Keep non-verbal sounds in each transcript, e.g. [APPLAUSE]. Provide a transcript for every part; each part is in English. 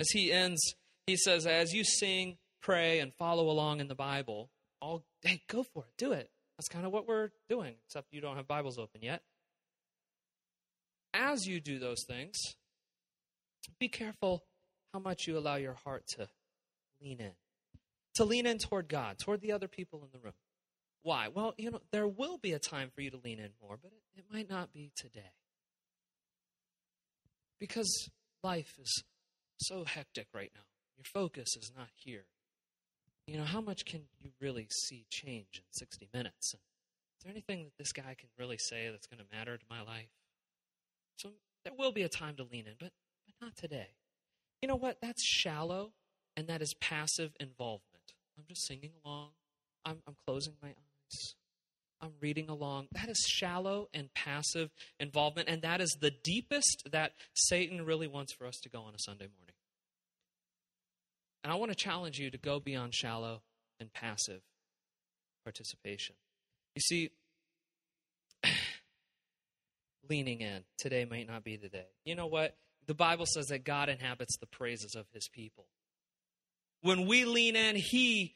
As he ends, he says, As you sing, pray, and follow along in the Bible, all hey, go for it, do it. That's kind of what we're doing, except you don't have Bibles open yet. As you do those things, be careful how much you allow your heart to lean in, to lean in toward God, toward the other people in the room. Why? Well, you know, there will be a time for you to lean in more, but it, it might not be today. Because life is so hectic right now. Your focus is not here. You know, how much can you really see change in 60 minutes? And is there anything that this guy can really say that's going to matter to my life? So there will be a time to lean in, but, but not today. You know what? That's shallow and that is passive involvement. I'm just singing along. I'm, I'm closing my eyes. I'm reading along. That is shallow and passive involvement, and that is the deepest that Satan really wants for us to go on a Sunday morning. And I want to challenge you to go beyond shallow and passive participation. You see, [SIGHS] leaning in today might not be the day. You know what? The Bible says that God inhabits the praises of his people. When we lean in, he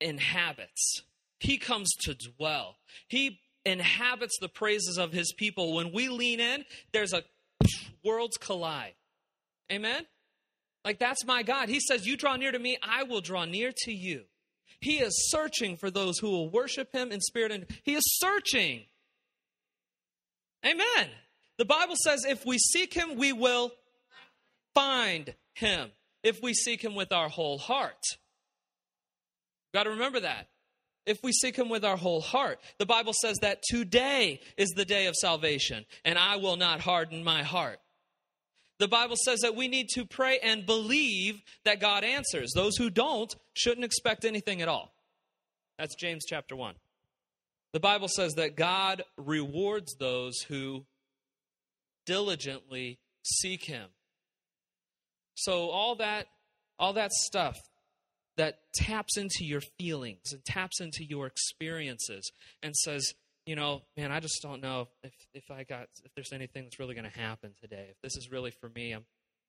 inhabits. He comes to dwell. He inhabits the praises of his people. When we lean in, there's a [SNIFFS] worlds collide. Amen? Like, that's my God. He says, You draw near to me, I will draw near to you. He is searching for those who will worship him in spirit and he is searching. Amen. The Bible says if we seek him, we will find him. If we seek him with our whole heart. Got to remember that. If we seek him with our whole heart, the Bible says that today is the day of salvation, and I will not harden my heart. The Bible says that we need to pray and believe that God answers. Those who don't shouldn't expect anything at all. That's James chapter 1. The Bible says that God rewards those who diligently seek him. So all that all that stuff that taps into your feelings and taps into your experiences and says, you know, man, I just don't know if, if I got if there's anything that's really going to happen today. If this is really for me, I'm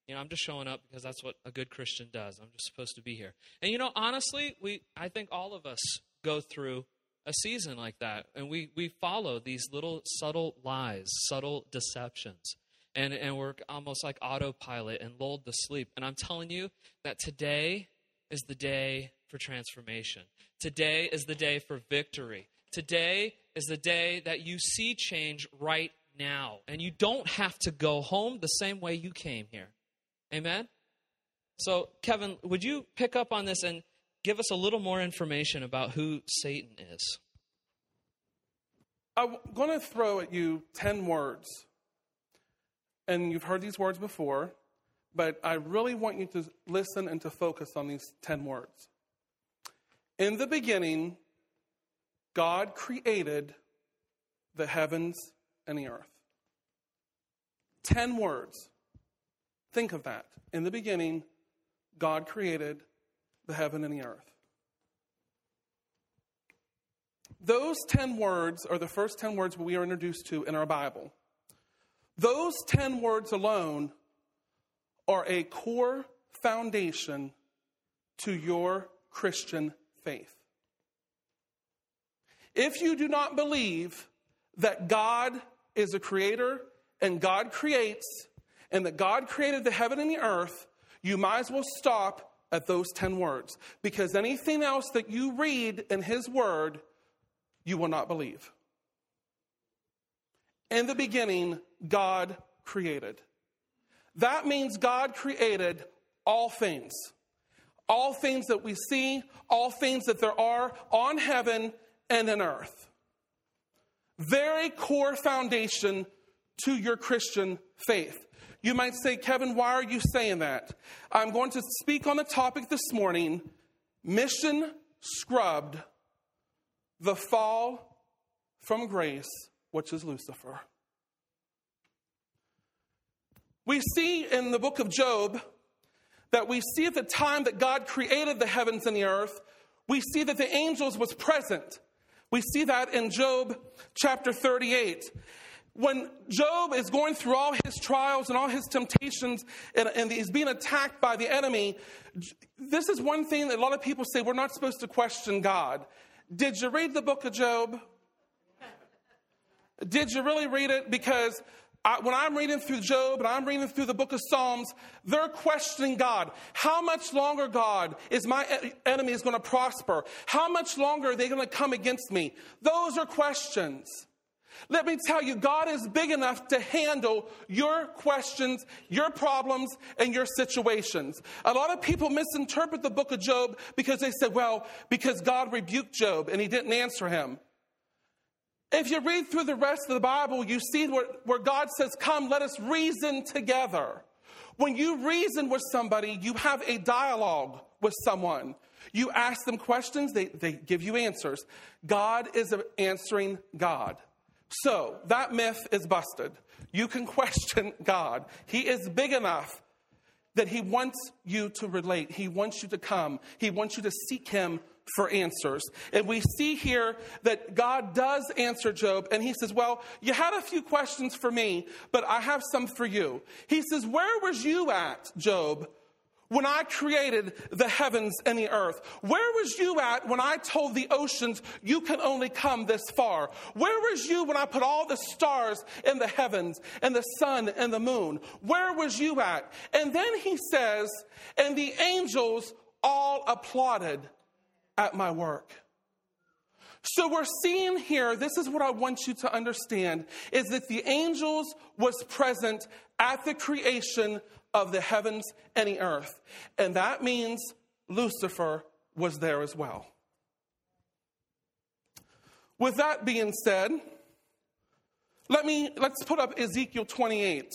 you know, I'm just showing up because that's what a good Christian does. I'm just supposed to be here. And you know, honestly, we I think all of us go through a season like that and we we follow these little subtle lies, subtle deceptions. And and we're almost like autopilot and lulled to sleep. And I'm telling you that today is the day for transformation. Today is the day for victory. Today is the day that you see change right now. And you don't have to go home the same way you came here. Amen? So, Kevin, would you pick up on this and give us a little more information about who Satan is? I'm going to throw at you 10 words. And you've heard these words before, but I really want you to listen and to focus on these 10 words. In the beginning, God created the heavens and the earth. Ten words. Think of that. In the beginning, God created the heaven and the earth. Those 10 words are the first 10 words we are introduced to in our Bible. Those 10 words alone are a core foundation to your Christian faith. If you do not believe that God is a creator and God creates, and that God created the heaven and the earth, you might as well stop at those 10 words. Because anything else that you read in His Word, you will not believe. In the beginning, God created. That means God created all things. All things that we see, all things that there are on heaven and an earth. Very core foundation to your Christian faith. You might say, Kevin, why are you saying that? I'm going to speak on the topic this morning mission scrubbed, the fall from grace, which is Lucifer. We see in the book of Job that we see at the time that God created the heavens and the earth, we see that the angels was present. We see that in Job chapter 38. when Job is going through all his trials and all his temptations and, and, he's being attacked by the enemy, this is one thing that a lot of people say we're not supposed to question God. Did you read the book of Job? Did you really read it? Because I, when I'm reading through Job and I'm reading through the book of Psalms, they're questioning God. How much longer, God, is my enemies going to prosper? How much longer are they going to come against me? Those are questions. Let me tell you, God is big enough to handle your questions, your problems, and your situations. A lot of people misinterpret the book of Job because they said, well, because God rebuked Job and he didn't answer him. If you read through the rest of the Bible, you see where, where God says, Come, let us reason together. When you reason with somebody, you have a dialogue with someone. You ask them questions, they, they give you answers. God is an answering God. So that myth is busted. You can [LAUGHS] question God. He is big enough that He wants you to relate, He wants you to come, He wants you to seek Him for answers. And we see here that God does answer Job, and he says, Well, you had a few questions for me, but I have some for you. He says, Where was you at, Job? When I created the heavens and the earth, where was you at when I told the oceans you can only come this far? Where was you when I put all the stars in the heavens and the sun and the moon? Where was you at? And then he says, and the angels all applauded at my work. So we're seeing here, this is what I want you to understand, is that the angels was present at the creation of the heavens and the earth. And that means Lucifer was there as well. With that being said, let me let's put up Ezekiel 28.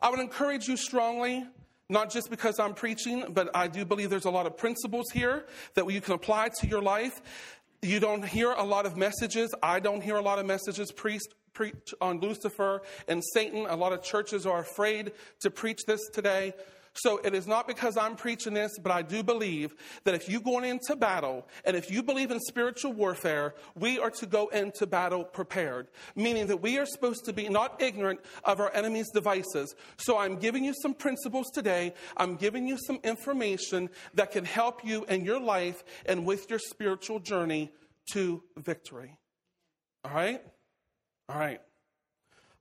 I would encourage you strongly not just because I'm preaching, but I do believe there's a lot of principles here that you can apply to your life. You don't hear a lot of messages. I don't hear a lot of messages preached preach on Lucifer and Satan. A lot of churches are afraid to preach this today. So it is not because I'm preaching this, but I do believe that if you're going into battle and if you believe in spiritual warfare, we are to go into battle prepared, meaning that we are supposed to be not ignorant of our enemy's devices. So I'm giving you some principles today. I'm giving you some information that can help you in your life and with your spiritual journey to victory. All right? All right.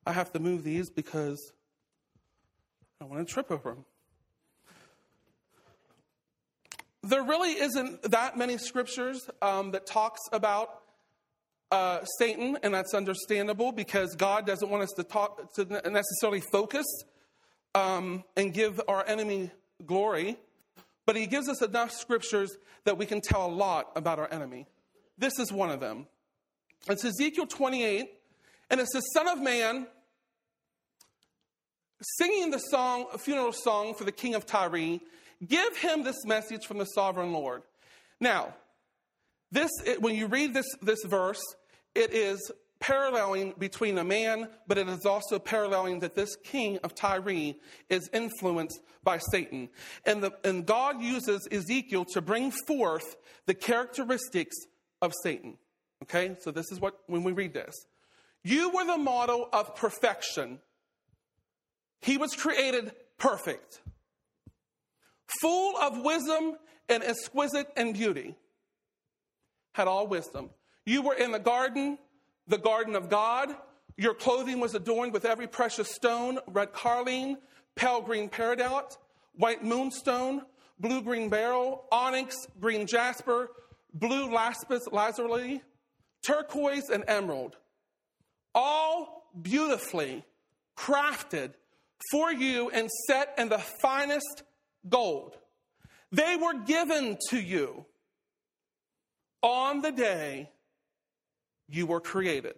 I have to move these because I want to trip over them. There really isn't that many scriptures um, that talks about uh, Satan, and that's understandable because God doesn't want us to talk to necessarily focus um, and give our enemy glory, but He gives us enough scriptures that we can tell a lot about our enemy. This is one of them. It's Ezekiel 28, and it's the Son of Man singing the song, a funeral song for the king of Tyre, Give him this message from the sovereign Lord. Now, this, when you read this, this verse, it is paralleling between a man, but it is also paralleling that this king of Tyre is influenced by Satan. And, the, and God uses Ezekiel to bring forth the characteristics of Satan. Okay, so this is what, when we read this. You were the model of perfection. He was created perfect full of wisdom and exquisite in beauty. Had all wisdom. You were in the garden, the garden of God. Your clothing was adorned with every precious stone red carnelian, pale green peridot, white moonstone, blue green beryl, onyx, green jasper, blue lapis lazuli, turquoise, and emerald. All beautifully crafted for you and set in the finest gold. They were given to you on the day you were created.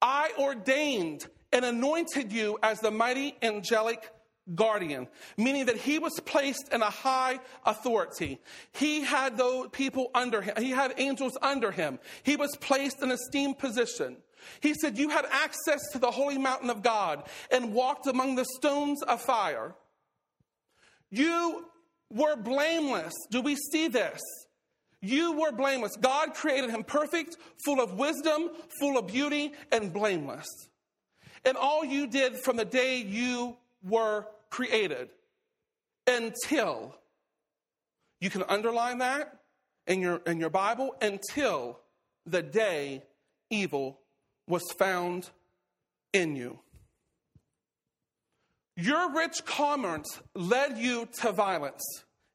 I ordained and anointed you as the mighty angelic guardian, meaning that he was placed in a high authority. He had those people under him, he had angels under him. He was placed in a esteemed position. He said, You had access to the holy mountain of God and walked among the stones of fire. You were blameless. Do we see this? You were blameless. God created him perfect, full of wisdom, full of beauty, and blameless. And all you did from the day you were created until, you can underline that in your, in your Bible, until the day evil was found in you. Your rich commerce led you to violence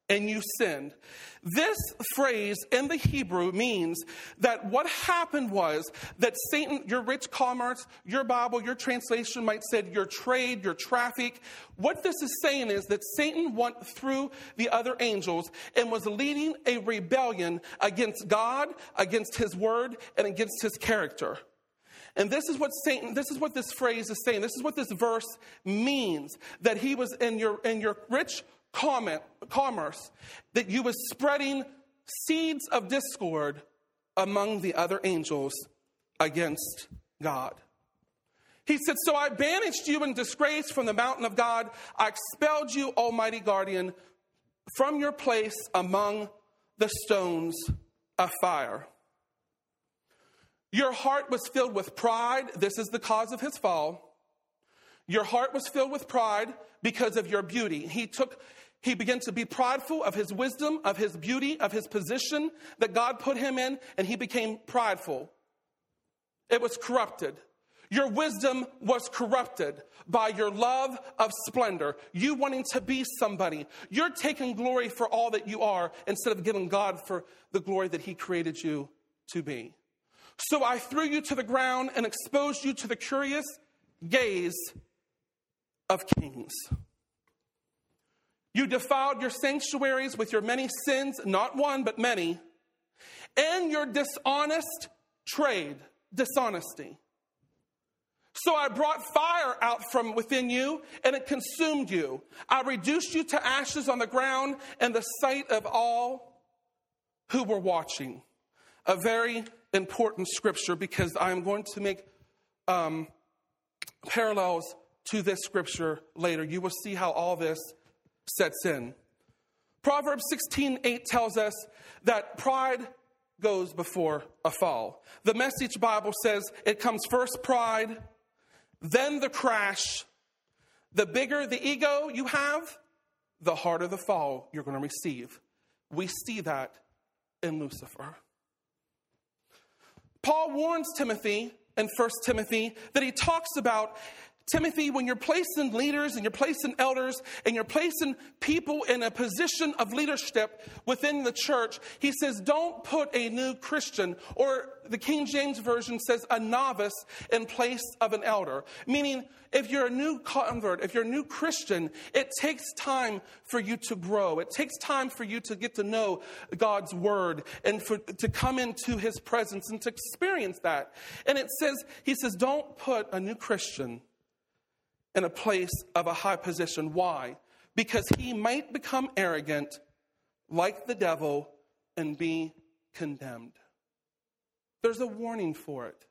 and you sinned. This phrase in the Hebrew means that what happened was that Satan, your rich commerce, your Bible, your translation might say your trade, your traffic. What this is saying is that Satan went through the other angels and was leading a rebellion against God, against his word, and against his character. And this is what Satan, this is what this phrase is saying. This is what this verse means that he was in your, in your rich comment, commerce, that you was spreading seeds of discord among the other angels against God. He said, So I banished you in disgrace from the mountain of God. I expelled you, Almighty Guardian, from your place among the stones of fire. Your heart was filled with pride. This is the cause of his fall. Your heart was filled with pride because of your beauty. He took, he began to be prideful of his wisdom, of his beauty, of his position that God put him in, and he became prideful. It was corrupted. Your wisdom was corrupted by your love of splendor. You wanting to be somebody. You're taking glory for all that you are instead of giving God for the glory that He created you to be. So I threw you to the ground and exposed you to the curious gaze of kings. You defiled your sanctuaries with your many sins, not one, but many, and your dishonest trade, dishonesty. So I brought fire out from within you, and it consumed you. I reduced you to ashes on the ground in the sight of all who were watching. A very important scripture because I'm going to make um, parallels to this scripture later. You will see how all this sets in. Proverbs 16 8 tells us that pride goes before a fall. The Message Bible says it comes first pride, then the crash. The bigger the ego you have, the harder the fall you're going to receive. We see that in Lucifer. Paul warns Timothy in 1 Timothy that he talks about Timothy, when you're placing leaders and you're placing elders and you're placing people in a position of leadership within the church, he says, don't put a new Christian, or the King James Version says a novice in place of an elder. Meaning, if you're a new convert, if you're a new Christian, it takes time for you to grow. It takes time for you to get to know God's word and for, to come into his presence and to experience that. And it says, he says, don't put a new Christian in a place of a high position. Why? Because he might become arrogant like the devil and be condemned. There's a warning for it.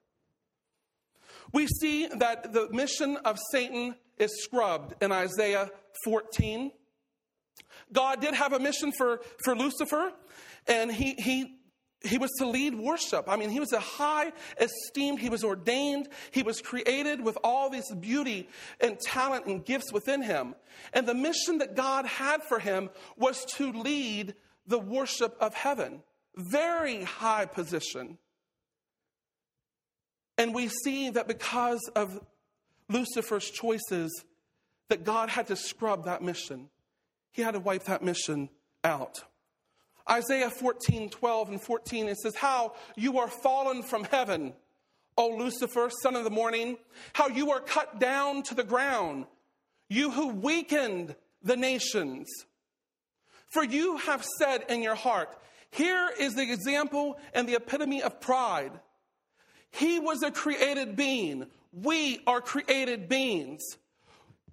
We see that the mission of Satan is scrubbed in Isaiah 14. God did have a mission for, for Lucifer, and he, he he was to lead worship. I mean, he was a high esteemed, he was ordained, he was created with all this beauty and talent and gifts within him. And the mission that God had for him was to lead the worship of heaven. Very high position. And we see that because of Lucifer's choices, that God had to scrub that mission. He had to wipe that mission out. Isaiah 14, 12 and 14, it says, How you are fallen from heaven, O Lucifer, son of the morning, how you are cut down to the ground, you who weakened the nations. For you have said in your heart, Here is the example and the epitome of pride. He was a created being. We are created beings.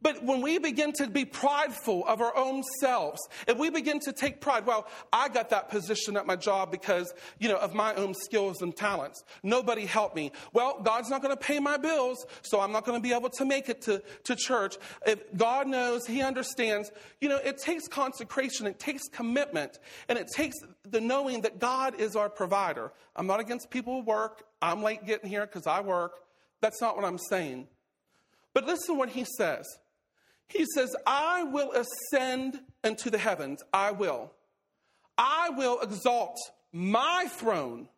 But when we begin to be prideful of our own selves, and we begin to take pride, well, I got that position at my job because, you know, of my own skills and talents. Nobody helped me. Well, God's not going to pay my bills, so I'm not going to be able to make it to, to church. If God knows, He understands. You know, it takes consecration, it takes commitment, and it takes the knowing that God is our provider. I'm not against people who work. I'm late getting here because I work. That's not what I'm saying. But listen to what he says. He says, I will ascend into the heavens. I will. I will exalt my throne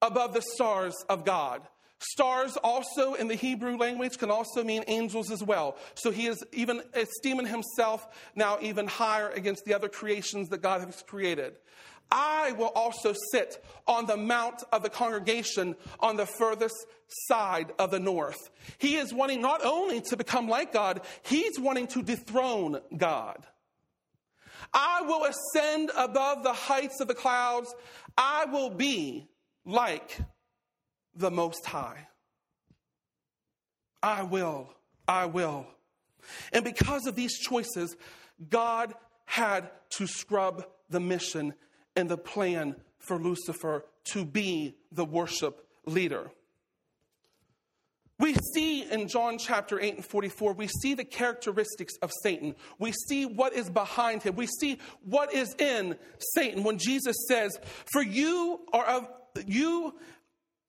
above the stars of God. Stars also in the Hebrew language can also mean angels as well. So he is even esteeming himself now even higher against the other creations that God has created. I will also sit on the mount of the congregation on the furthest side of the north. He is wanting not only to become like God, he's wanting to dethrone God. I will ascend above the heights of the clouds. I will be like the Most High. I will, I will. And because of these choices, God had to scrub the mission and the plan for Lucifer to be the worship leader. We see in John chapter 8 and 44, we see the characteristics of Satan. We see what is behind him. We see what is in Satan when Jesus says, For you are of you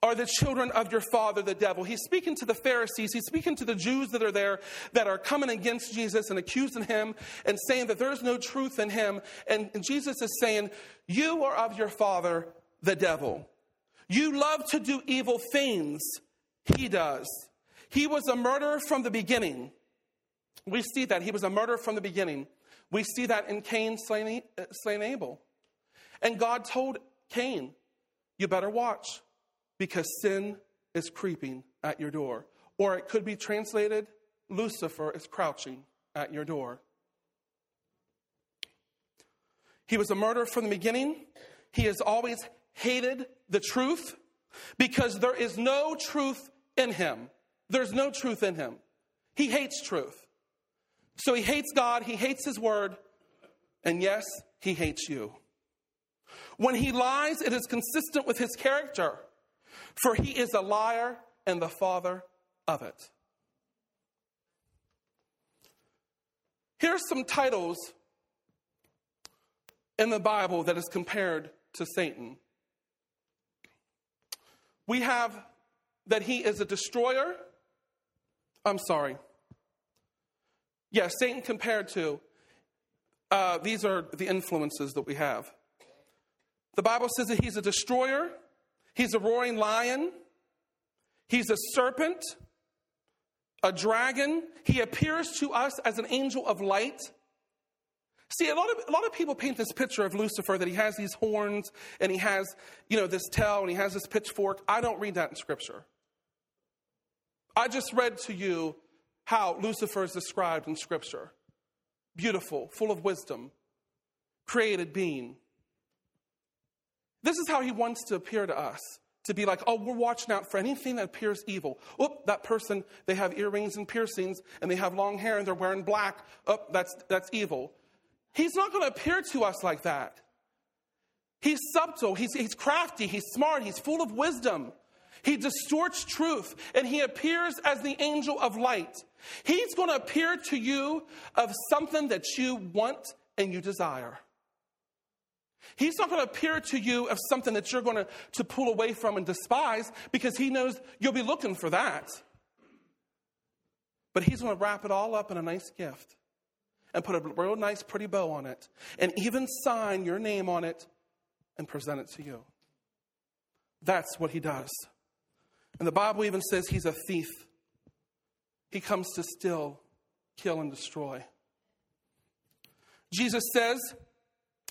are the children of your father, the devil. He's speaking to the Pharisees. He's speaking to the Jews that are there that are coming against Jesus and accusing him and saying that there's no truth in him. And Jesus is saying, You are of your father, the devil. You love to do evil things. He does. He was a murderer from the beginning. We see that. He was a murderer from the beginning. We see that in Cain slaying, uh, slaying Abel. And God told Cain, You better watch because sin is creeping at your door. Or it could be translated Lucifer is crouching at your door. He was a murderer from the beginning. He has always hated the truth because there is no truth in him. There's no truth in him. He hates truth. So he hates God, he hates his word, and yes, he hates you. When he lies, it is consistent with his character for he is a liar and the father of it. Here's some titles in the Bible that is compared to Satan. We have that he is a destroyer. I'm sorry. Yes, Satan compared to. Uh, these are the influences that we have. The Bible says that he's a destroyer, He's a roaring lion. He's a serpent, a dragon. He appears to us as an angel of light. See, a lot of a lot of people paint this picture of Lucifer that he has these horns and he has, you know, this tail and he has this pitchfork. I don't read that in scripture. I just read to you how Lucifer is described in scripture. Beautiful, full of wisdom, created being. This is how he wants to appear to us to be like, oh, we're watching out for anything that appears evil. Oh, that person, they have earrings and piercings and they have long hair and they're wearing black. Oh, that's, that's evil. He's not going to appear to us like that. He's subtle, he's, he's crafty, he's smart, he's full of wisdom. He distorts truth and he appears as the angel of light. He's going to appear to you of something that you want and you desire. He's not going to appear to you of something that you're going to, to pull away from and despise because he knows you'll be looking for that. But he's going to wrap it all up in a nice gift and put a real nice, pretty bow on it and even sign your name on it and present it to you. That's what he does. And the Bible even says he's a thief. He comes to steal, kill, and destroy. Jesus says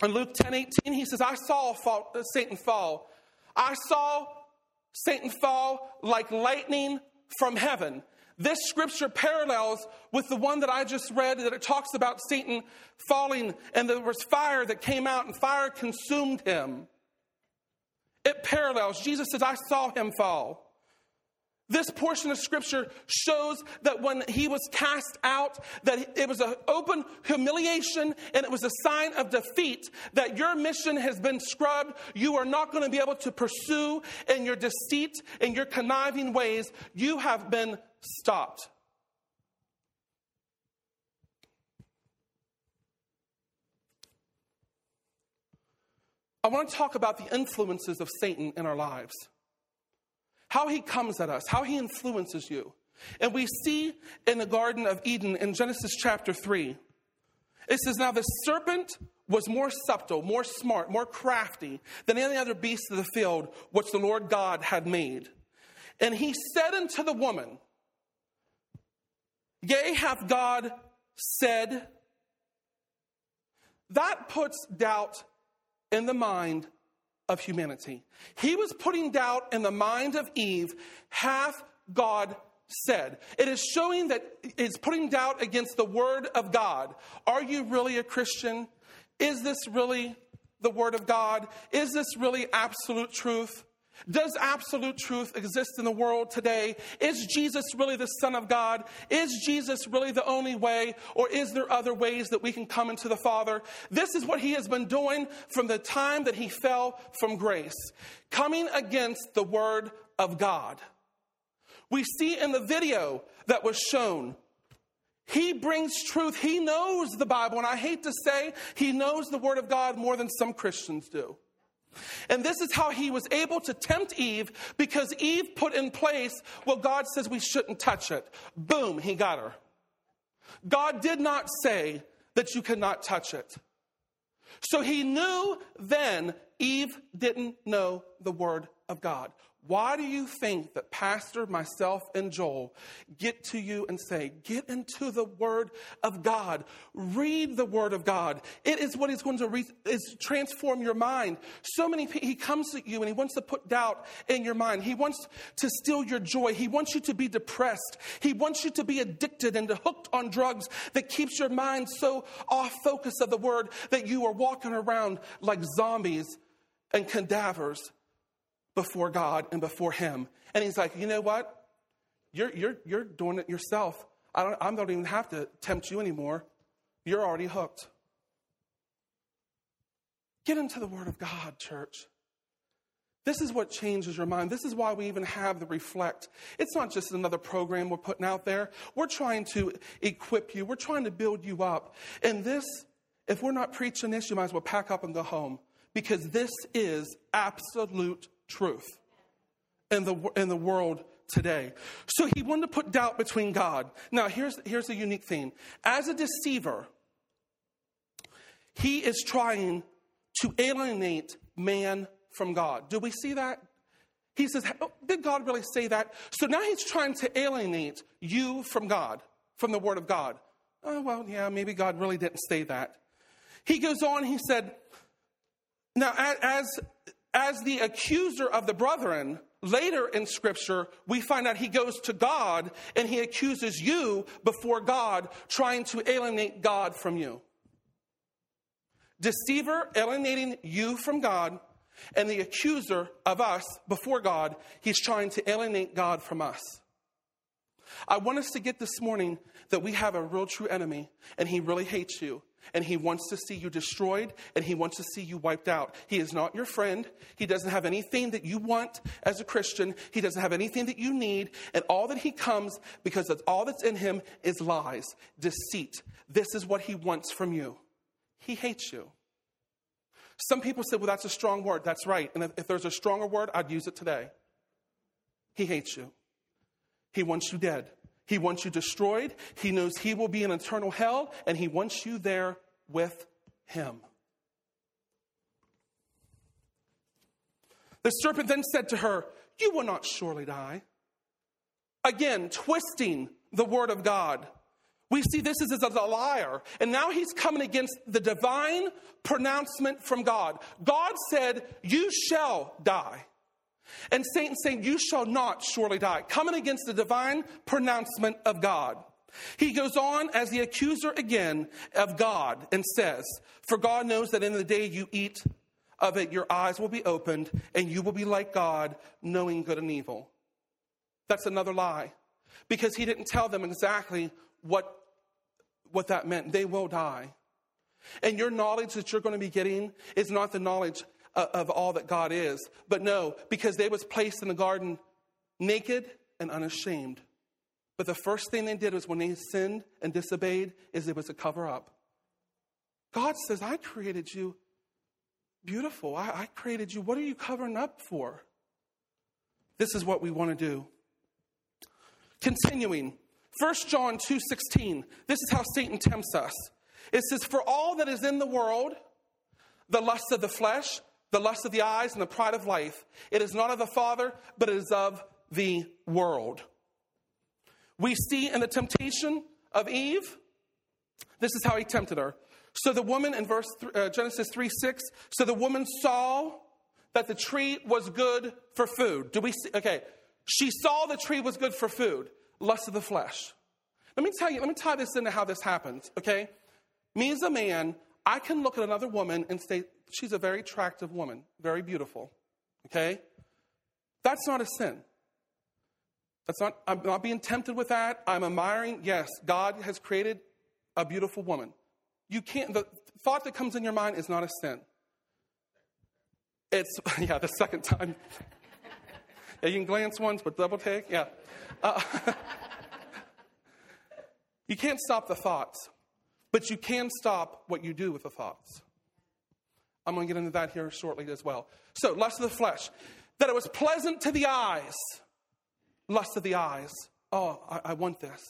in Luke 10 18, he says, I saw fall, uh, Satan fall. I saw Satan fall like lightning from heaven. This scripture parallels with the one that I just read that it talks about Satan falling and there was fire that came out and fire consumed him. It parallels. Jesus says, I saw him fall. This portion of scripture shows that when he was cast out, that it was an open humiliation and it was a sign of defeat, that your mission has been scrubbed. You are not going to be able to pursue in your deceit and your conniving ways. You have been stopped. I want to talk about the influences of Satan in our lives how he comes at us, how he influences you. And we see in the Garden of Eden in Genesis chapter 3, it says, Now the serpent was more subtle, more smart, more crafty than any other beast of the field which the Lord God had made. And he said unto the woman, Yea, hath God said, that puts doubt in the mind of humanity. He was putting doubt in the mind of Eve, hath God said. It is showing that it's putting doubt against the word of God. Are you really a Christian? Is this really the word of God? Is this really absolute truth? Does absolute truth exist in the world today? Is Jesus really the Son of God? Is Jesus really the only way? Or is there other ways that we can come into the Father? This is what he has been doing from the time that he fell from grace, coming against the Word of God. We see in the video that was shown he brings truth. He knows the Bible. And I hate to say, he knows the Word of God more than some Christians do. And this is how he was able to tempt Eve because Eve put in place, well, God says we shouldn't touch it. Boom, he got her. God did not say that you cannot touch it. So he knew then Eve didn't know the word of God. Why do you think that Pastor, myself, and Joel get to you and say, get into the Word of God, read the Word of God? It is what is going to re- is transform your mind. So many people, he comes to you and he wants to put doubt in your mind. He wants to steal your joy. He wants you to be depressed. He wants you to be addicted and hooked on drugs that keeps your mind so off focus of the Word that you are walking around like zombies and cadavers before God and before Him. And He's like, you know what? You're, you're, you're doing it yourself. I don't, I don't even have to tempt you anymore. You're already hooked. Get into the Word of God, church. This is what changes your mind. This is why we even have the Reflect. It's not just another program we're putting out there. We're trying to equip you, we're trying to build you up. And this, if we're not preaching this, you might as well pack up and go home because this is absolute truth in the, in the world today. So he wanted to put doubt between God. Now, here's, here's the unique thing as a deceiver, he is trying to alienate man from God. Do we see that? He says, oh, Did God really say that? So now he's trying to alienate you from God, from the Word of God. Oh, well, yeah, maybe God really didn't say that. He goes on, he said, Now, as as the accuser of the brethren, later in Scripture, we find out he goes to God and he accuses you before God, trying to alienate God from you. Deceiver alienating you from God, and the accuser of us before God, he's trying to alienate God from us. I want us to get this morning that we have a real true enemy, and he really hates you and he wants to see you destroyed and he wants to see you wiped out. He is not your friend. He doesn't have anything that you want as a Christian. He doesn't have anything that you need. And all that he comes because that's all that's in him is lies, deceit. This is what he wants from you. He hates you. Some people say, well, that's a strong word. That's right. And if, if there's a stronger word, I'd use it today. He hates you. He wants you dead. He wants you destroyed. He knows he will be in eternal hell, and he wants you there with him. The serpent then said to her, You will not surely die. Again, twisting the word of God. We see this is as a liar. And now he's coming against the divine pronouncement from God. God said, You shall die. And Satan saying, You shall not surely die, coming against the divine pronouncement of God. He goes on as the accuser again of God and says, For God knows that in the day you eat of it, your eyes will be opened and you will be like God, knowing good and evil. That's another lie. Because he didn't tell them exactly what, what that meant. They will die. And your knowledge that you're going to be getting is not the knowledge of all that God is. But no, because they was placed in the garden naked and unashamed. But the first thing they did was when they sinned and disobeyed, is it was a cover up. God says, I created you beautiful. I, I created you. What are you covering up for? This is what we want to do. Continuing, 1 John 2:16. This is how Satan tempts us. It says, For all that is in the world, the lust of the flesh, the lust of the eyes, and the pride of life, it is not of the Father, but it is of the world. We see in the temptation of Eve, this is how he tempted her. So the woman in verse uh, Genesis 3 6, so the woman saw that the tree was good for food. Do we see? Okay, she saw the tree was good for food, lust of the flesh. Let me tell you, let me tie this into how this happens, okay? Me as a man, I can look at another woman and say, she's a very attractive woman, very beautiful. Okay? That's not a sin. That's not, I'm not being tempted with that. I'm admiring, yes, God has created a beautiful woman. You can't, the thought that comes in your mind is not a sin. It's, [LAUGHS] yeah, the second time. yeah, you can glance once, but double take, yeah. Uh, [LAUGHS] you can't stop the thoughts. But you can stop what you do with the thoughts. I'm going to get into that here shortly as well. So, lust of the flesh. That it was pleasant to the eyes. Lust of the eyes. Oh, I, I want this.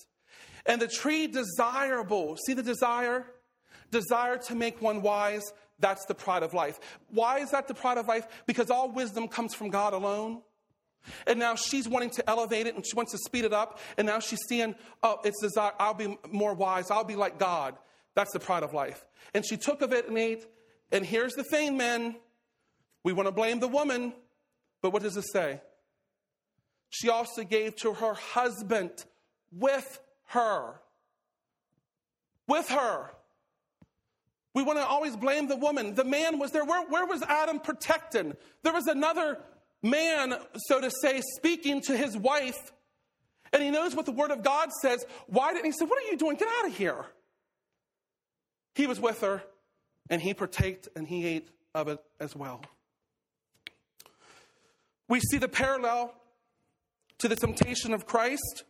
And the tree desirable. See the desire? Desire to make one wise. That's the pride of life. Why is that the pride of life? Because all wisdom comes from God alone. And now she's wanting to elevate it and she wants to speed it up. And now she's seeing, oh, it's desire. I'll be more wise. I'll be like God. That's the pride of life. And she took of it and ate. And here's the thing, men. We want to blame the woman, but what does it say? She also gave to her husband with her. With her. We want to always blame the woman. The man was there. Where, where was Adam protecting? There was another man, so to say, speaking to his wife, and he knows what the word of God says. Why didn't he say, What are you doing? Get out of here. He was with her, and he partaked and he ate of it as well. We see the parallel to the temptation of Christ.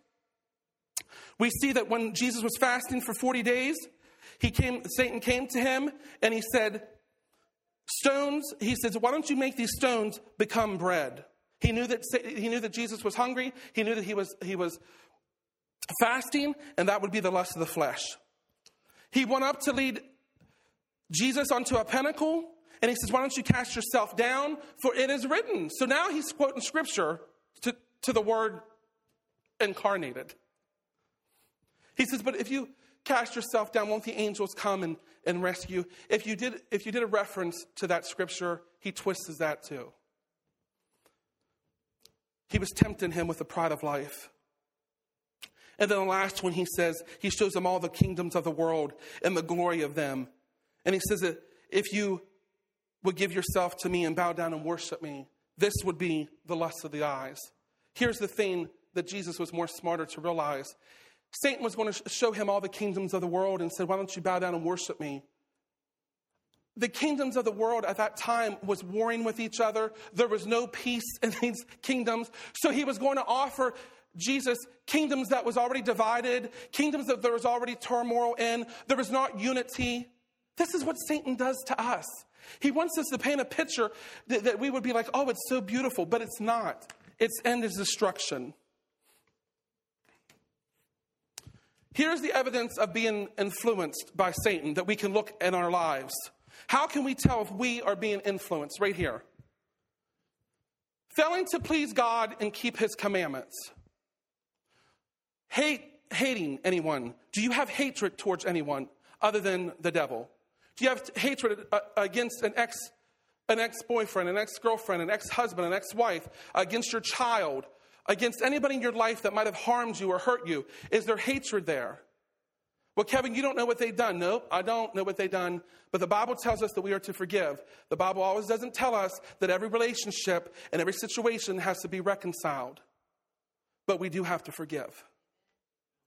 We see that when Jesus was fasting for 40 days, he came, Satan came to him and he said, Stones, he says, why don't you make these stones become bread? He knew that, he knew that Jesus was hungry. He knew that he was, he was fasting, and that would be the lust of the flesh. He went up to lead Jesus onto a pinnacle, and he says, Why don't you cast yourself down? For it is written. So now he's quoting scripture to, to the word incarnated. He says, But if you cast yourself down, won't the angels come and, and rescue? If you, did, if you did a reference to that scripture, he twists that too. He was tempting him with the pride of life. And then the last one, he says, he shows them all the kingdoms of the world and the glory of them. And he says that if you would give yourself to me and bow down and worship me, this would be the lust of the eyes. Here's the thing that Jesus was more smarter to realize Satan was going to show him all the kingdoms of the world and said, Why don't you bow down and worship me? The kingdoms of the world at that time was warring with each other. There was no peace in these kingdoms. So he was going to offer Jesus, kingdoms that was already divided, kingdoms that there was already turmoil in, there was not unity. This is what Satan does to us. He wants us to paint a picture that, that we would be like, oh, it's so beautiful, but it's not. Its end is destruction. Here's the evidence of being influenced by Satan that we can look in our lives. How can we tell if we are being influenced? Right here. Failing to please God and keep his commandments hate, hating anyone? Do you have hatred towards anyone other than the devil? Do you have hatred uh, against an ex, an ex-boyfriend, an ex-girlfriend, an ex-husband, an ex-wife, against your child, against anybody in your life that might have harmed you or hurt you? Is there hatred there? Well, Kevin, you don't know what they've done. No, I don't know what they've done. But the Bible tells us that we are to forgive. The Bible always doesn't tell us that every relationship and every situation has to be reconciled. but we do have to forgive.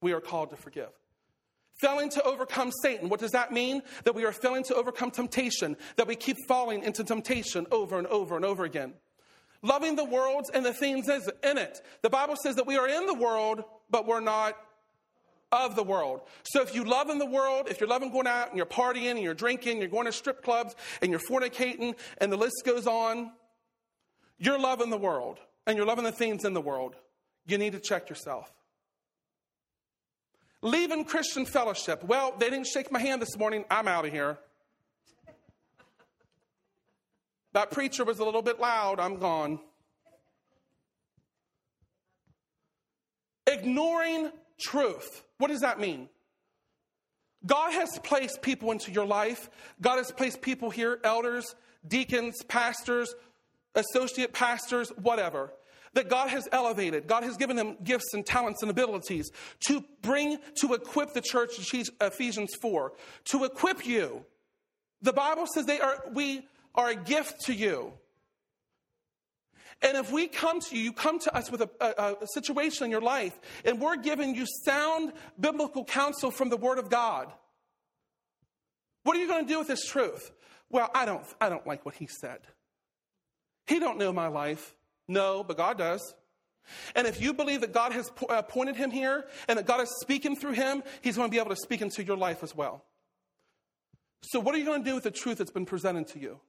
We are called to forgive. Failing to overcome Satan. What does that mean? That we are failing to overcome temptation, that we keep falling into temptation over and over and over again. Loving the world and the things in it. The Bible says that we are in the world, but we're not of the world. So if you love in the world, if you're loving going out and you're partying and you're drinking, you're going to strip clubs and you're fornicating, and the list goes on, you're loving the world and you're loving the things in the world. You need to check yourself. Leaving Christian fellowship. Well, they didn't shake my hand this morning. I'm out of here. That preacher was a little bit loud. I'm gone. Ignoring truth. What does that mean? God has placed people into your life. God has placed people here, elders, deacons, pastors, associate pastors, whatever, that God has elevated. God has given them gifts and talents and abilities to bring, to equip the church, Ephesians 4, to equip you. The Bible says they are, we are a gift to you. And if we come to you, you come to us with a, a, a, situation in your life, and we're giving you sound biblical counsel from the Word of God. What are you going to do with this truth? Well, I don't, I don't like what he said. He don't know my life. No, but God does. And if you believe that God has uh, appointed him here and that God is speaking through him, he's going to be able to speak into your life as well. So, what are you going to do with the truth that's been presented to you?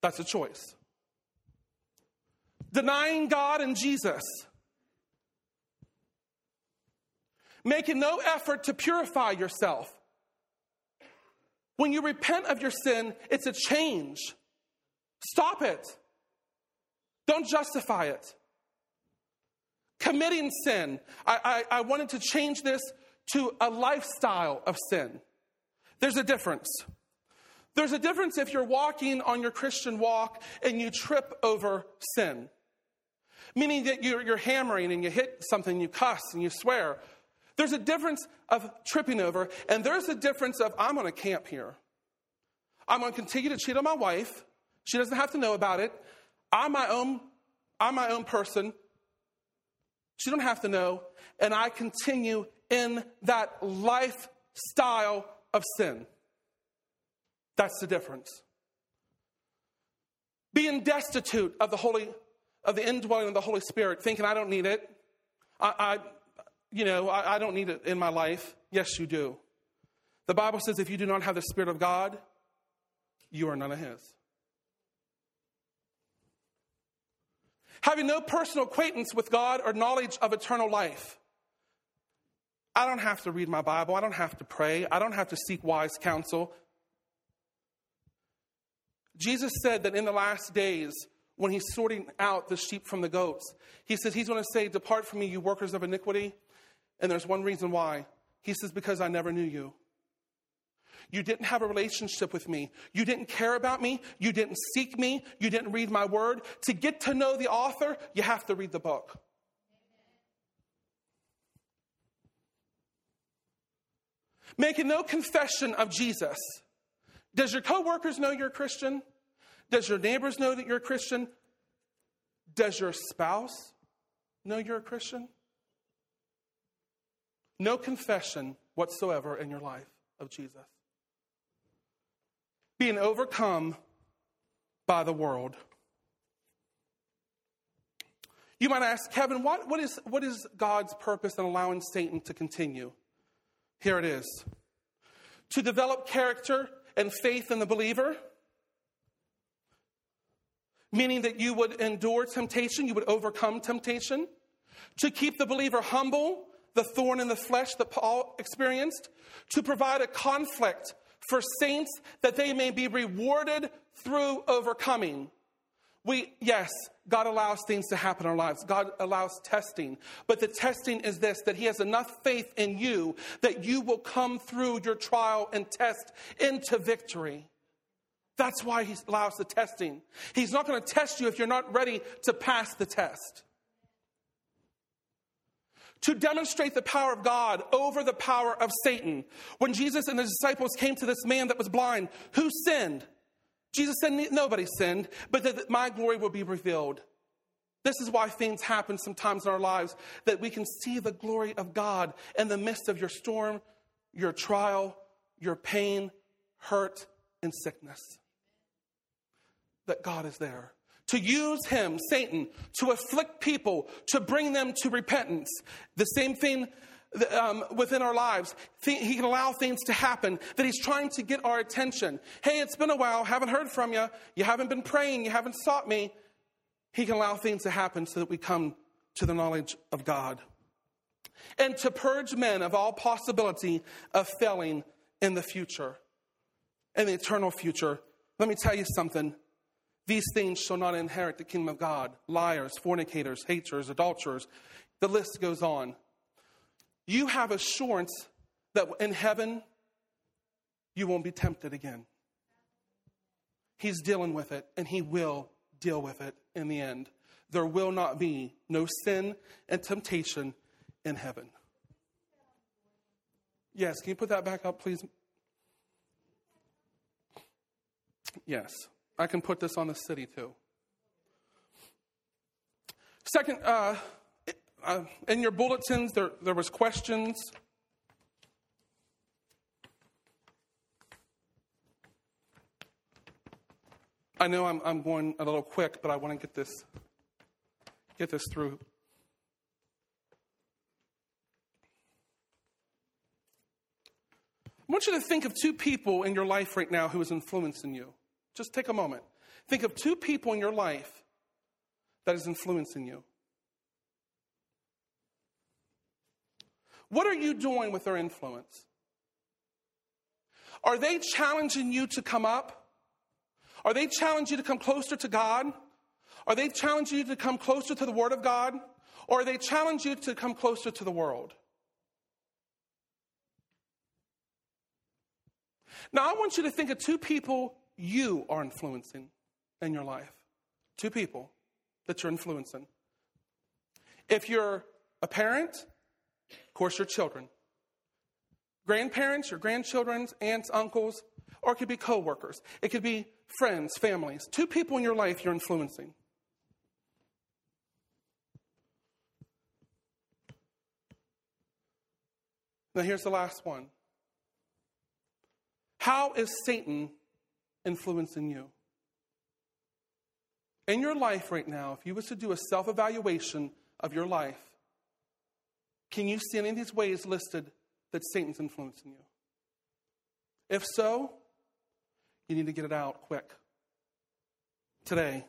That's a choice denying God and Jesus, making no effort to purify yourself. When you repent of your sin, it's a change. Stop it. Don't justify it. Committing sin. I, I, I wanted to change this to a lifestyle of sin. There's a difference. There's a difference if you're walking on your Christian walk and you trip over sin meaning that you're, you're hammering and you hit something, you cuss and you swear. There's a difference of tripping over, and there's a difference of I'm going to camp here. I'm going to continue to cheat on my wife. She doesn't have to know about it. I'm my own, I'm my own person. She don't have to know. And I continue in that lifestyle of sin. That's the difference. Being destitute of the Holy of the indwelling of the Holy Spirit, thinking I don't need it. I, I you know, I, I don't need it in my life. Yes, you do. The Bible says if you do not have the Spirit of God, you are none of His. Having no personal acquaintance with God or knowledge of eternal life. I don't have to read my Bible. I don't have to pray. I don't have to seek wise counsel. Jesus said that in the last days, when he's sorting out the sheep from the goats. He says, He's going to say, Depart from me, you workers of iniquity. And there's one reason why. He says, Because I never knew you. You didn't have a relationship with me. You didn't care about me. You didn't seek me. You didn't read my word. To get to know the author, you have to read the book. Making no confession of Jesus. Does your coworkers know you're a Christian? Does your neighbors know that you're a Christian? Does your spouse know you're a Christian? No confession whatsoever in your life of Jesus. Being overcome by the world. You might ask, Kevin, what, what, is, what is God's purpose in allowing Satan to continue? Here it is to develop character and faith in the believer meaning that you would endure temptation, you would overcome temptation, to keep the believer humble, the thorn in the flesh that Paul experienced, to provide a conflict for saints that they may be rewarded through overcoming. We, yes, God allows things to happen in our lives. God allows testing. But the testing is this that He has enough faith in you that you will come through your trial and test into victory. That's why he allows the testing. He's not going to test you if you're not ready to pass the test. To demonstrate the power of God over the power of Satan. When Jesus and his disciples came to this man that was blind, who sinned? Jesus said, Nobody sinned, but that my glory will be revealed. This is why things happen sometimes in our lives that we can see the glory of God in the midst of your storm, your trial, your pain, hurt, and sickness. That God is there to use him, Satan, to afflict people, to bring them to repentance. The same thing um, within our lives. He can allow things to happen that he's trying to get our attention. Hey, it's been a while, haven't heard from you, you haven't been praying, you haven't sought me. He can allow things to happen so that we come to the knowledge of God. And to purge men of all possibility of failing in the future, in the eternal future. Let me tell you something. These things shall not inherit the kingdom of God liars, fornicators, haters, adulterers. The list goes on. You have assurance that in heaven, you won't be tempted again. He's dealing with it, and He will deal with it in the end. There will not be no sin and temptation in heaven. Yes, can you put that back up, please? Yes. I can put this on the city too. Second, uh, uh, in your bulletins, there, there was questions. I know I'm, I'm going a little quick, but I want to get this get this through. I want you to think of two people in your life right now who is influencing you. Just take a moment. Think of two people in your life that is influencing you. What are you doing with their influence? Are they challenging you to come up? Are they challenging you to come closer to God? Are they challenging you to come closer to the Word of God? Or are they challenging you to come closer to the world? Now, I want you to think of two people you are influencing in your life. Two people that you're influencing. If you're a parent, of course, your children. Grandparents, your grandchildren, aunts, uncles, or it could be coworkers. It could be friends, families. Two people in your life you're influencing. Now, here's the last one. How is Satan influencing you? In your life right now, if you was to do a self evaluation of your life, can you see any of these ways listed that Satan's influencing you? If so, you need to get it out quick. Today.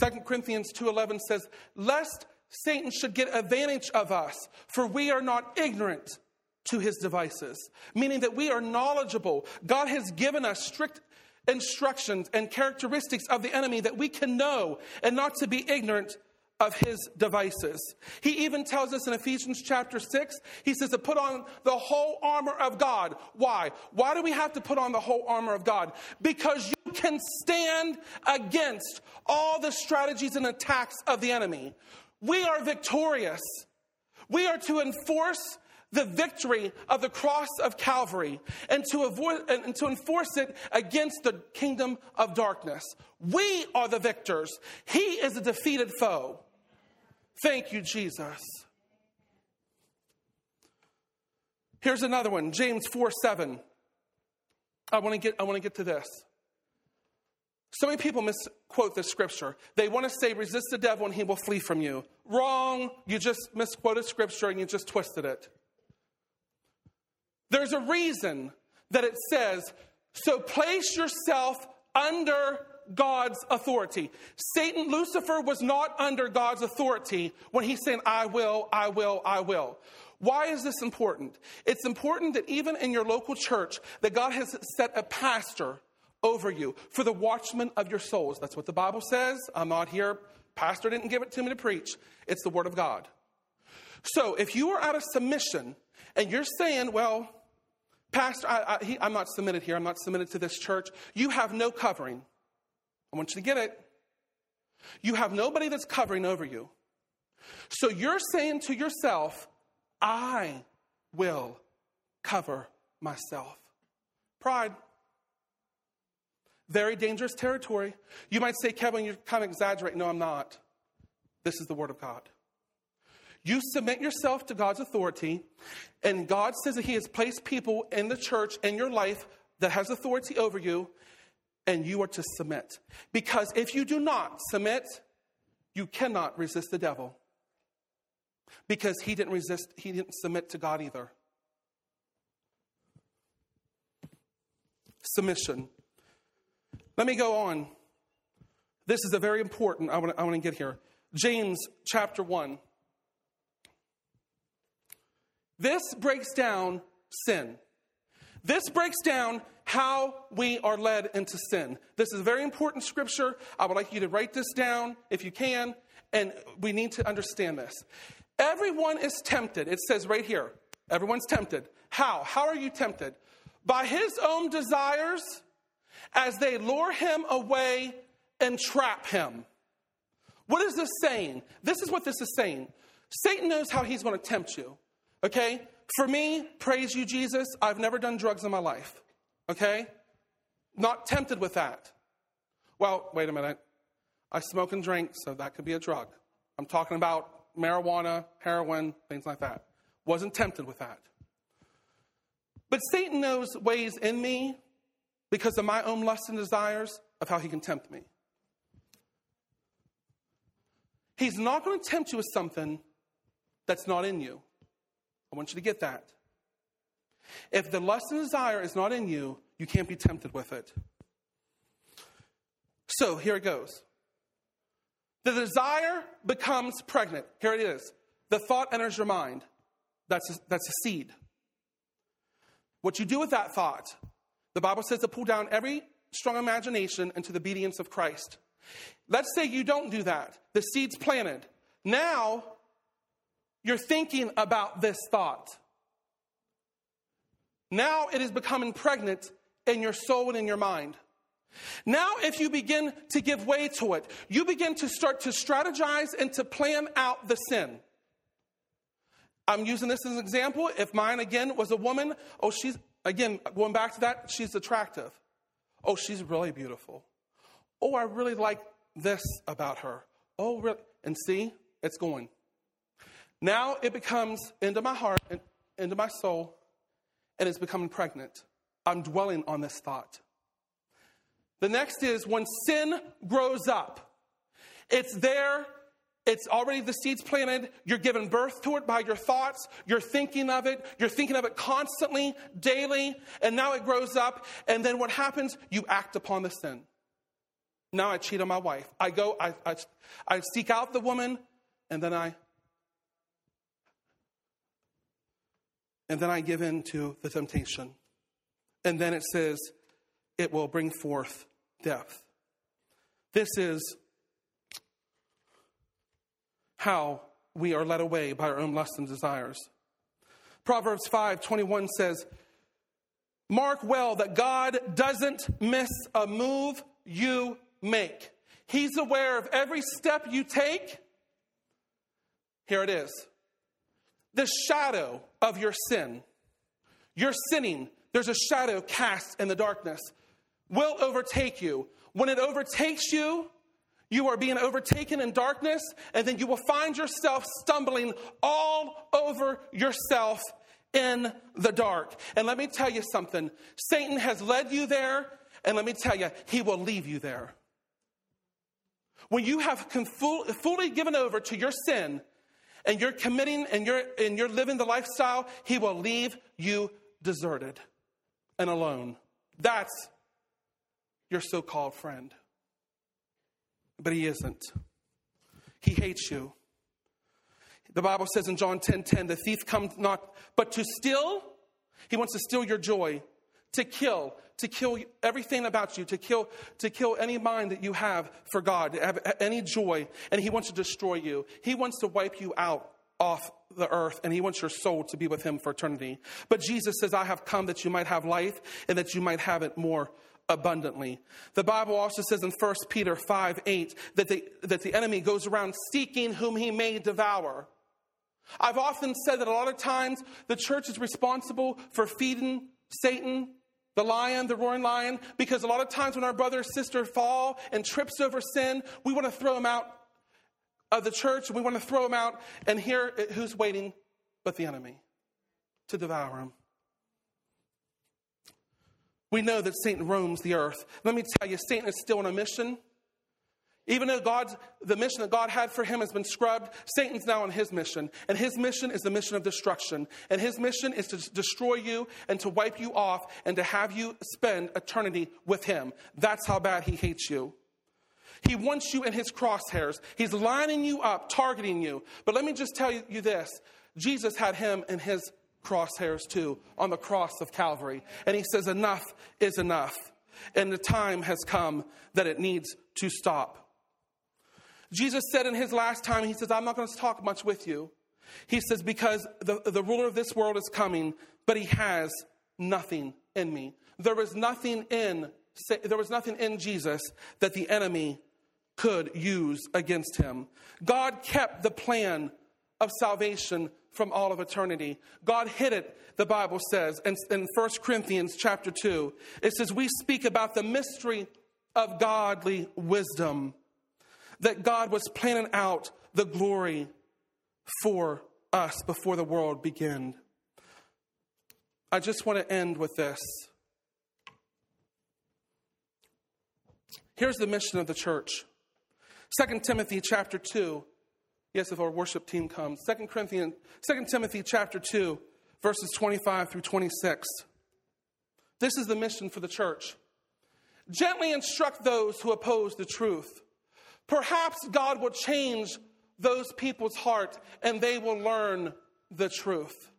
2 Corinthians 2:11 says, "Lest Satan should get advantage of us, for we are not ignorant to his devices, meaning that we are knowledgeable. God has given us strict instructions and characteristics of the enemy that we can know and not to be ignorant of his devices. He even tells us in Ephesians chapter 6, he says to put on the whole armor of God. Why? Why do we have to put on the whole armor of God? Because you can stand against all the strategies and attacks of the enemy. We are victorious. We are to enforce the victory of the cross of Calvary and to, avoid, and to enforce it against the kingdom of darkness. We are the victors. He is a defeated foe. Thank you, Jesus. Here's another one James 4 7. I want to get, I want to get to this. So many people misquote this scripture. They want to say, resist the devil and he will flee from you. Wrong. You just misquoted scripture and you just twisted it. There's a reason that it says, so place yourself under God's authority. Satan, Lucifer was not under God's authority when he said, I will, I will, I will. Why is this important? It's important that even in your local church, that God has set a pastor over you for the watchman of your souls. That's what the Bible says. I'm not here. Pastor didn't give it to me to preach. It's the word of God. So if you are out of submission and you're saying, well, Pastor, I, I, he, I'm not submitted here. I'm not submitted to this church. You have no covering. I want you to get it. You have nobody that's covering over you. So you're saying to yourself, I will cover myself. Pride. Very dangerous territory. You might say, Kevin, you're kind of exaggerating. No, I'm not. This is the Word of God. You submit yourself to God's authority, and God says that He has placed people in the church in your life that has authority over you, and you are to submit. Because if you do not submit, you cannot resist the devil. Because he didn't resist, he didn't submit to God either. Submission. Let me go on. This is a very important, I want to, I want to get here. James chapter 1. This breaks down sin. This breaks down how we are led into sin. This is a very important scripture. I would like you to write this down if you can, and we need to understand this. Everyone is tempted. It says right here, everyone's tempted. How? How are you tempted? By his own desires as they lure him away and trap him. What is this saying? This is what this is saying. Satan knows how he's going to tempt you. Okay? For me, praise you, Jesus, I've never done drugs in my life. Okay? Not tempted with that. Well, wait a minute. I smoke and drink, so that could be a drug. I'm talking about marijuana, heroin, things like that. Wasn't tempted with that. But Satan knows ways in me because of my own lusts and desires of how he can tempt me. He's not going to tempt you with something that's not in you. I want you to get that. If the lust and desire is not in you, you can't be tempted with it. So here it goes. The desire becomes pregnant. Here it is. The thought enters your mind. That's a, that's a seed. What you do with that thought, the Bible says to pull down every strong imagination into the obedience of Christ. Let's say you don't do that. The seed's planted. Now you're thinking about this thought. Now it is becoming pregnant in your soul and in your mind. Now, if you begin to give way to it, you begin to start to strategize and to plan out the sin. I'm using this as an example. If mine again was a woman, oh, she's, again, going back to that, she's attractive. Oh, she's really beautiful. Oh, I really like this about her. Oh, really? And see, it's going. Now it becomes into my heart, and into my soul, and it's becoming pregnant. I'm dwelling on this thought. The next is when sin grows up. It's there, it's already the seeds planted. You're giving birth to it by your thoughts. You're thinking of it. You're thinking of it constantly, daily, and now it grows up. And then what happens? You act upon the sin. Now I cheat on my wife. I go, I, I, I seek out the woman, and then I and then I give in to the temptation. And then it says, it will bring forth death. This is how we are led away by our own lusts and desires. Proverbs 5 21 says, Mark well that God doesn't miss a move you make. He's aware of every step you take. Here it is the shadow of your sin, your sinning, there's a shadow cast in the darkness, will overtake you. When it overtakes you, you are being overtaken in darkness, and then you will find yourself stumbling all over yourself in the dark. And let me tell you something Satan has led you there, and let me tell you, he will leave you there. When you have fully given over to your sin, and you're committing and you're, and you're living the lifestyle, He will leave you deserted and alone. That's your so called friend. But He isn't. He hates you. The Bible says in John 10 10, the thief comes not but to steal, he wants to steal your joy, to kill, to kill everything about you, to kill, to kill any mind that you have for God, to have any joy, and He wants to destroy you. He wants to wipe you out off the earth and he wants your soul to be with him for eternity. But Jesus says, I have come that you might have life and that you might have it more abundantly. The Bible also says in 1 Peter 5 8 that the, that the enemy goes around seeking whom he may devour. I've often said that a lot of times the church is responsible for feeding Satan the lion, the roaring lion, because a lot of times when our brother or sister fall and trips over sin, we want to throw them out of the church and we want to throw them out. And here, who's waiting but the enemy to devour them? We know that Satan roams the earth. Let me tell you, Satan is still on a mission. Even though God's, the mission that God had for him has been scrubbed, Satan's now on his mission. And his mission is the mission of destruction. And his mission is to destroy you and to wipe you off and to have you spend eternity with him. That's how bad he hates you. He wants you in his crosshairs. He's lining you up, targeting you. But let me just tell you this Jesus had him in his crosshairs too on the cross of Calvary. And he says, Enough is enough. And the time has come that it needs to stop. Jesus said in his last time, He says, I'm not going to talk much with you. He says, Because the, the ruler of this world is coming, but he has nothing in me. There was nothing in there was nothing in Jesus that the enemy could use against him. God kept the plan of salvation from all of eternity. God hid it, the Bible says, in, in 1 Corinthians chapter 2. It says, We speak about the mystery of godly wisdom that God was planning out the glory for us before the world began. I just want to end with this. Here's the mission of the church. 2 Timothy chapter 2. Yes, if our worship team comes. 2 Corinthians 2 Timothy chapter 2 verses 25 through 26. This is the mission for the church. Gently instruct those who oppose the truth Perhaps God will change those people's heart and they will learn the truth.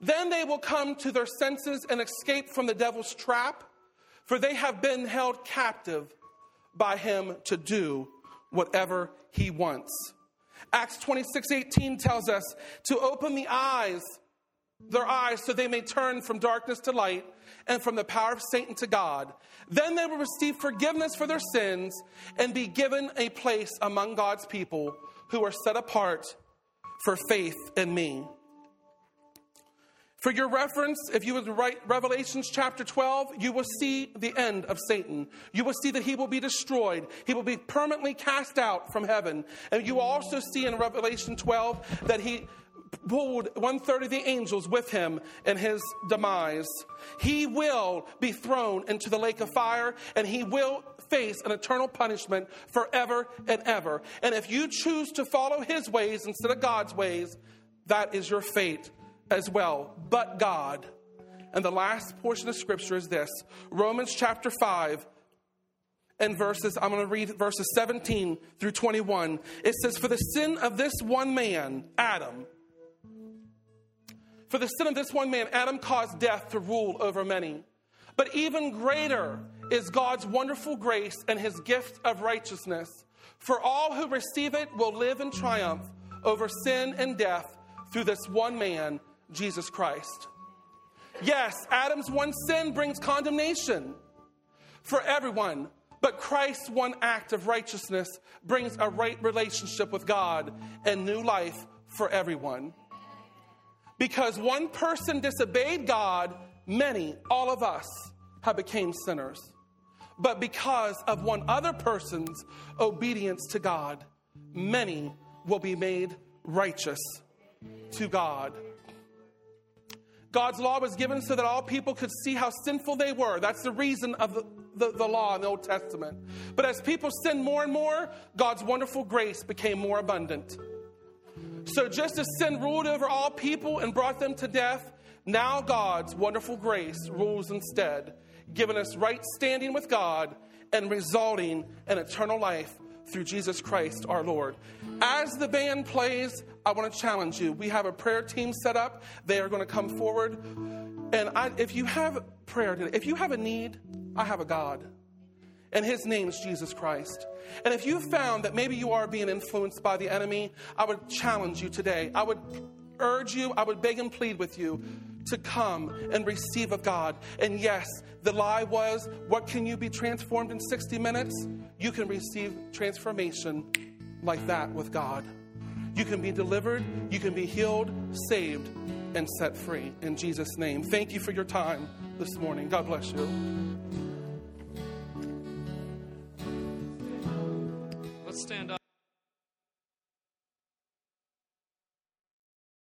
Then they will come to their senses and escape from the devil's trap, for they have been held captive by him to do whatever he wants. Acts 26 18 tells us to open the eyes, their eyes, so they may turn from darkness to light and from the power of Satan to God. Then they will receive forgiveness for their sins and be given a place among God's people who are set apart for faith in me. For your reference, if you would write Revelations chapter 12, you will see the end of Satan. You will see that he will be destroyed. He will be permanently cast out from heaven. And you will also see in Revelation 12 that he pulled one third of the angels with him in his demise. He will be thrown into the lake of fire and he will face an eternal punishment forever and ever. And if you choose to follow his ways instead of God's ways, that is your fate as well. But God. And the last portion of scripture is this Romans chapter 5 and verses, I'm going to read verses 17 through 21. It says, For the sin of this one man, Adam, for the sin of this one man, Adam caused death to rule over many. But even greater is God's wonderful grace and his gift of righteousness. For all who receive it will live in triumph over sin and death through this one man, Jesus Christ. Yes, Adam's one sin brings condemnation for everyone, but Christ's one act of righteousness brings a right relationship with God and new life for everyone. Because one person disobeyed God, many, all of us, have become sinners. But because of one other person's obedience to God, many will be made righteous to God. God's law was given so that all people could see how sinful they were. That's the reason of the, the, the, law in the Old Testament. But as people sinned more and more, God's wonderful grace became more abundant. So, just as sin ruled over all people and brought them to death, now God's wonderful grace rules instead, giving us right standing with God and resulting in eternal life through Jesus Christ our Lord. As the band plays, I want to challenge you. We have a prayer team set up. They are going to come forward. And I, if you have prayer, today, if you have a need, I have a God and his name is Jesus Christ. And if you found that maybe you are being influenced by the enemy, I would challenge you today. I would urge you, I would beg and plead with you to come and receive of God. And yes, the lie was, what can you be transformed in 60 minutes? You can receive transformation like that with God. You can be delivered, you can be healed, saved, and set free in Jesus' name. Thank you for your time this morning. God bless you. Stand up.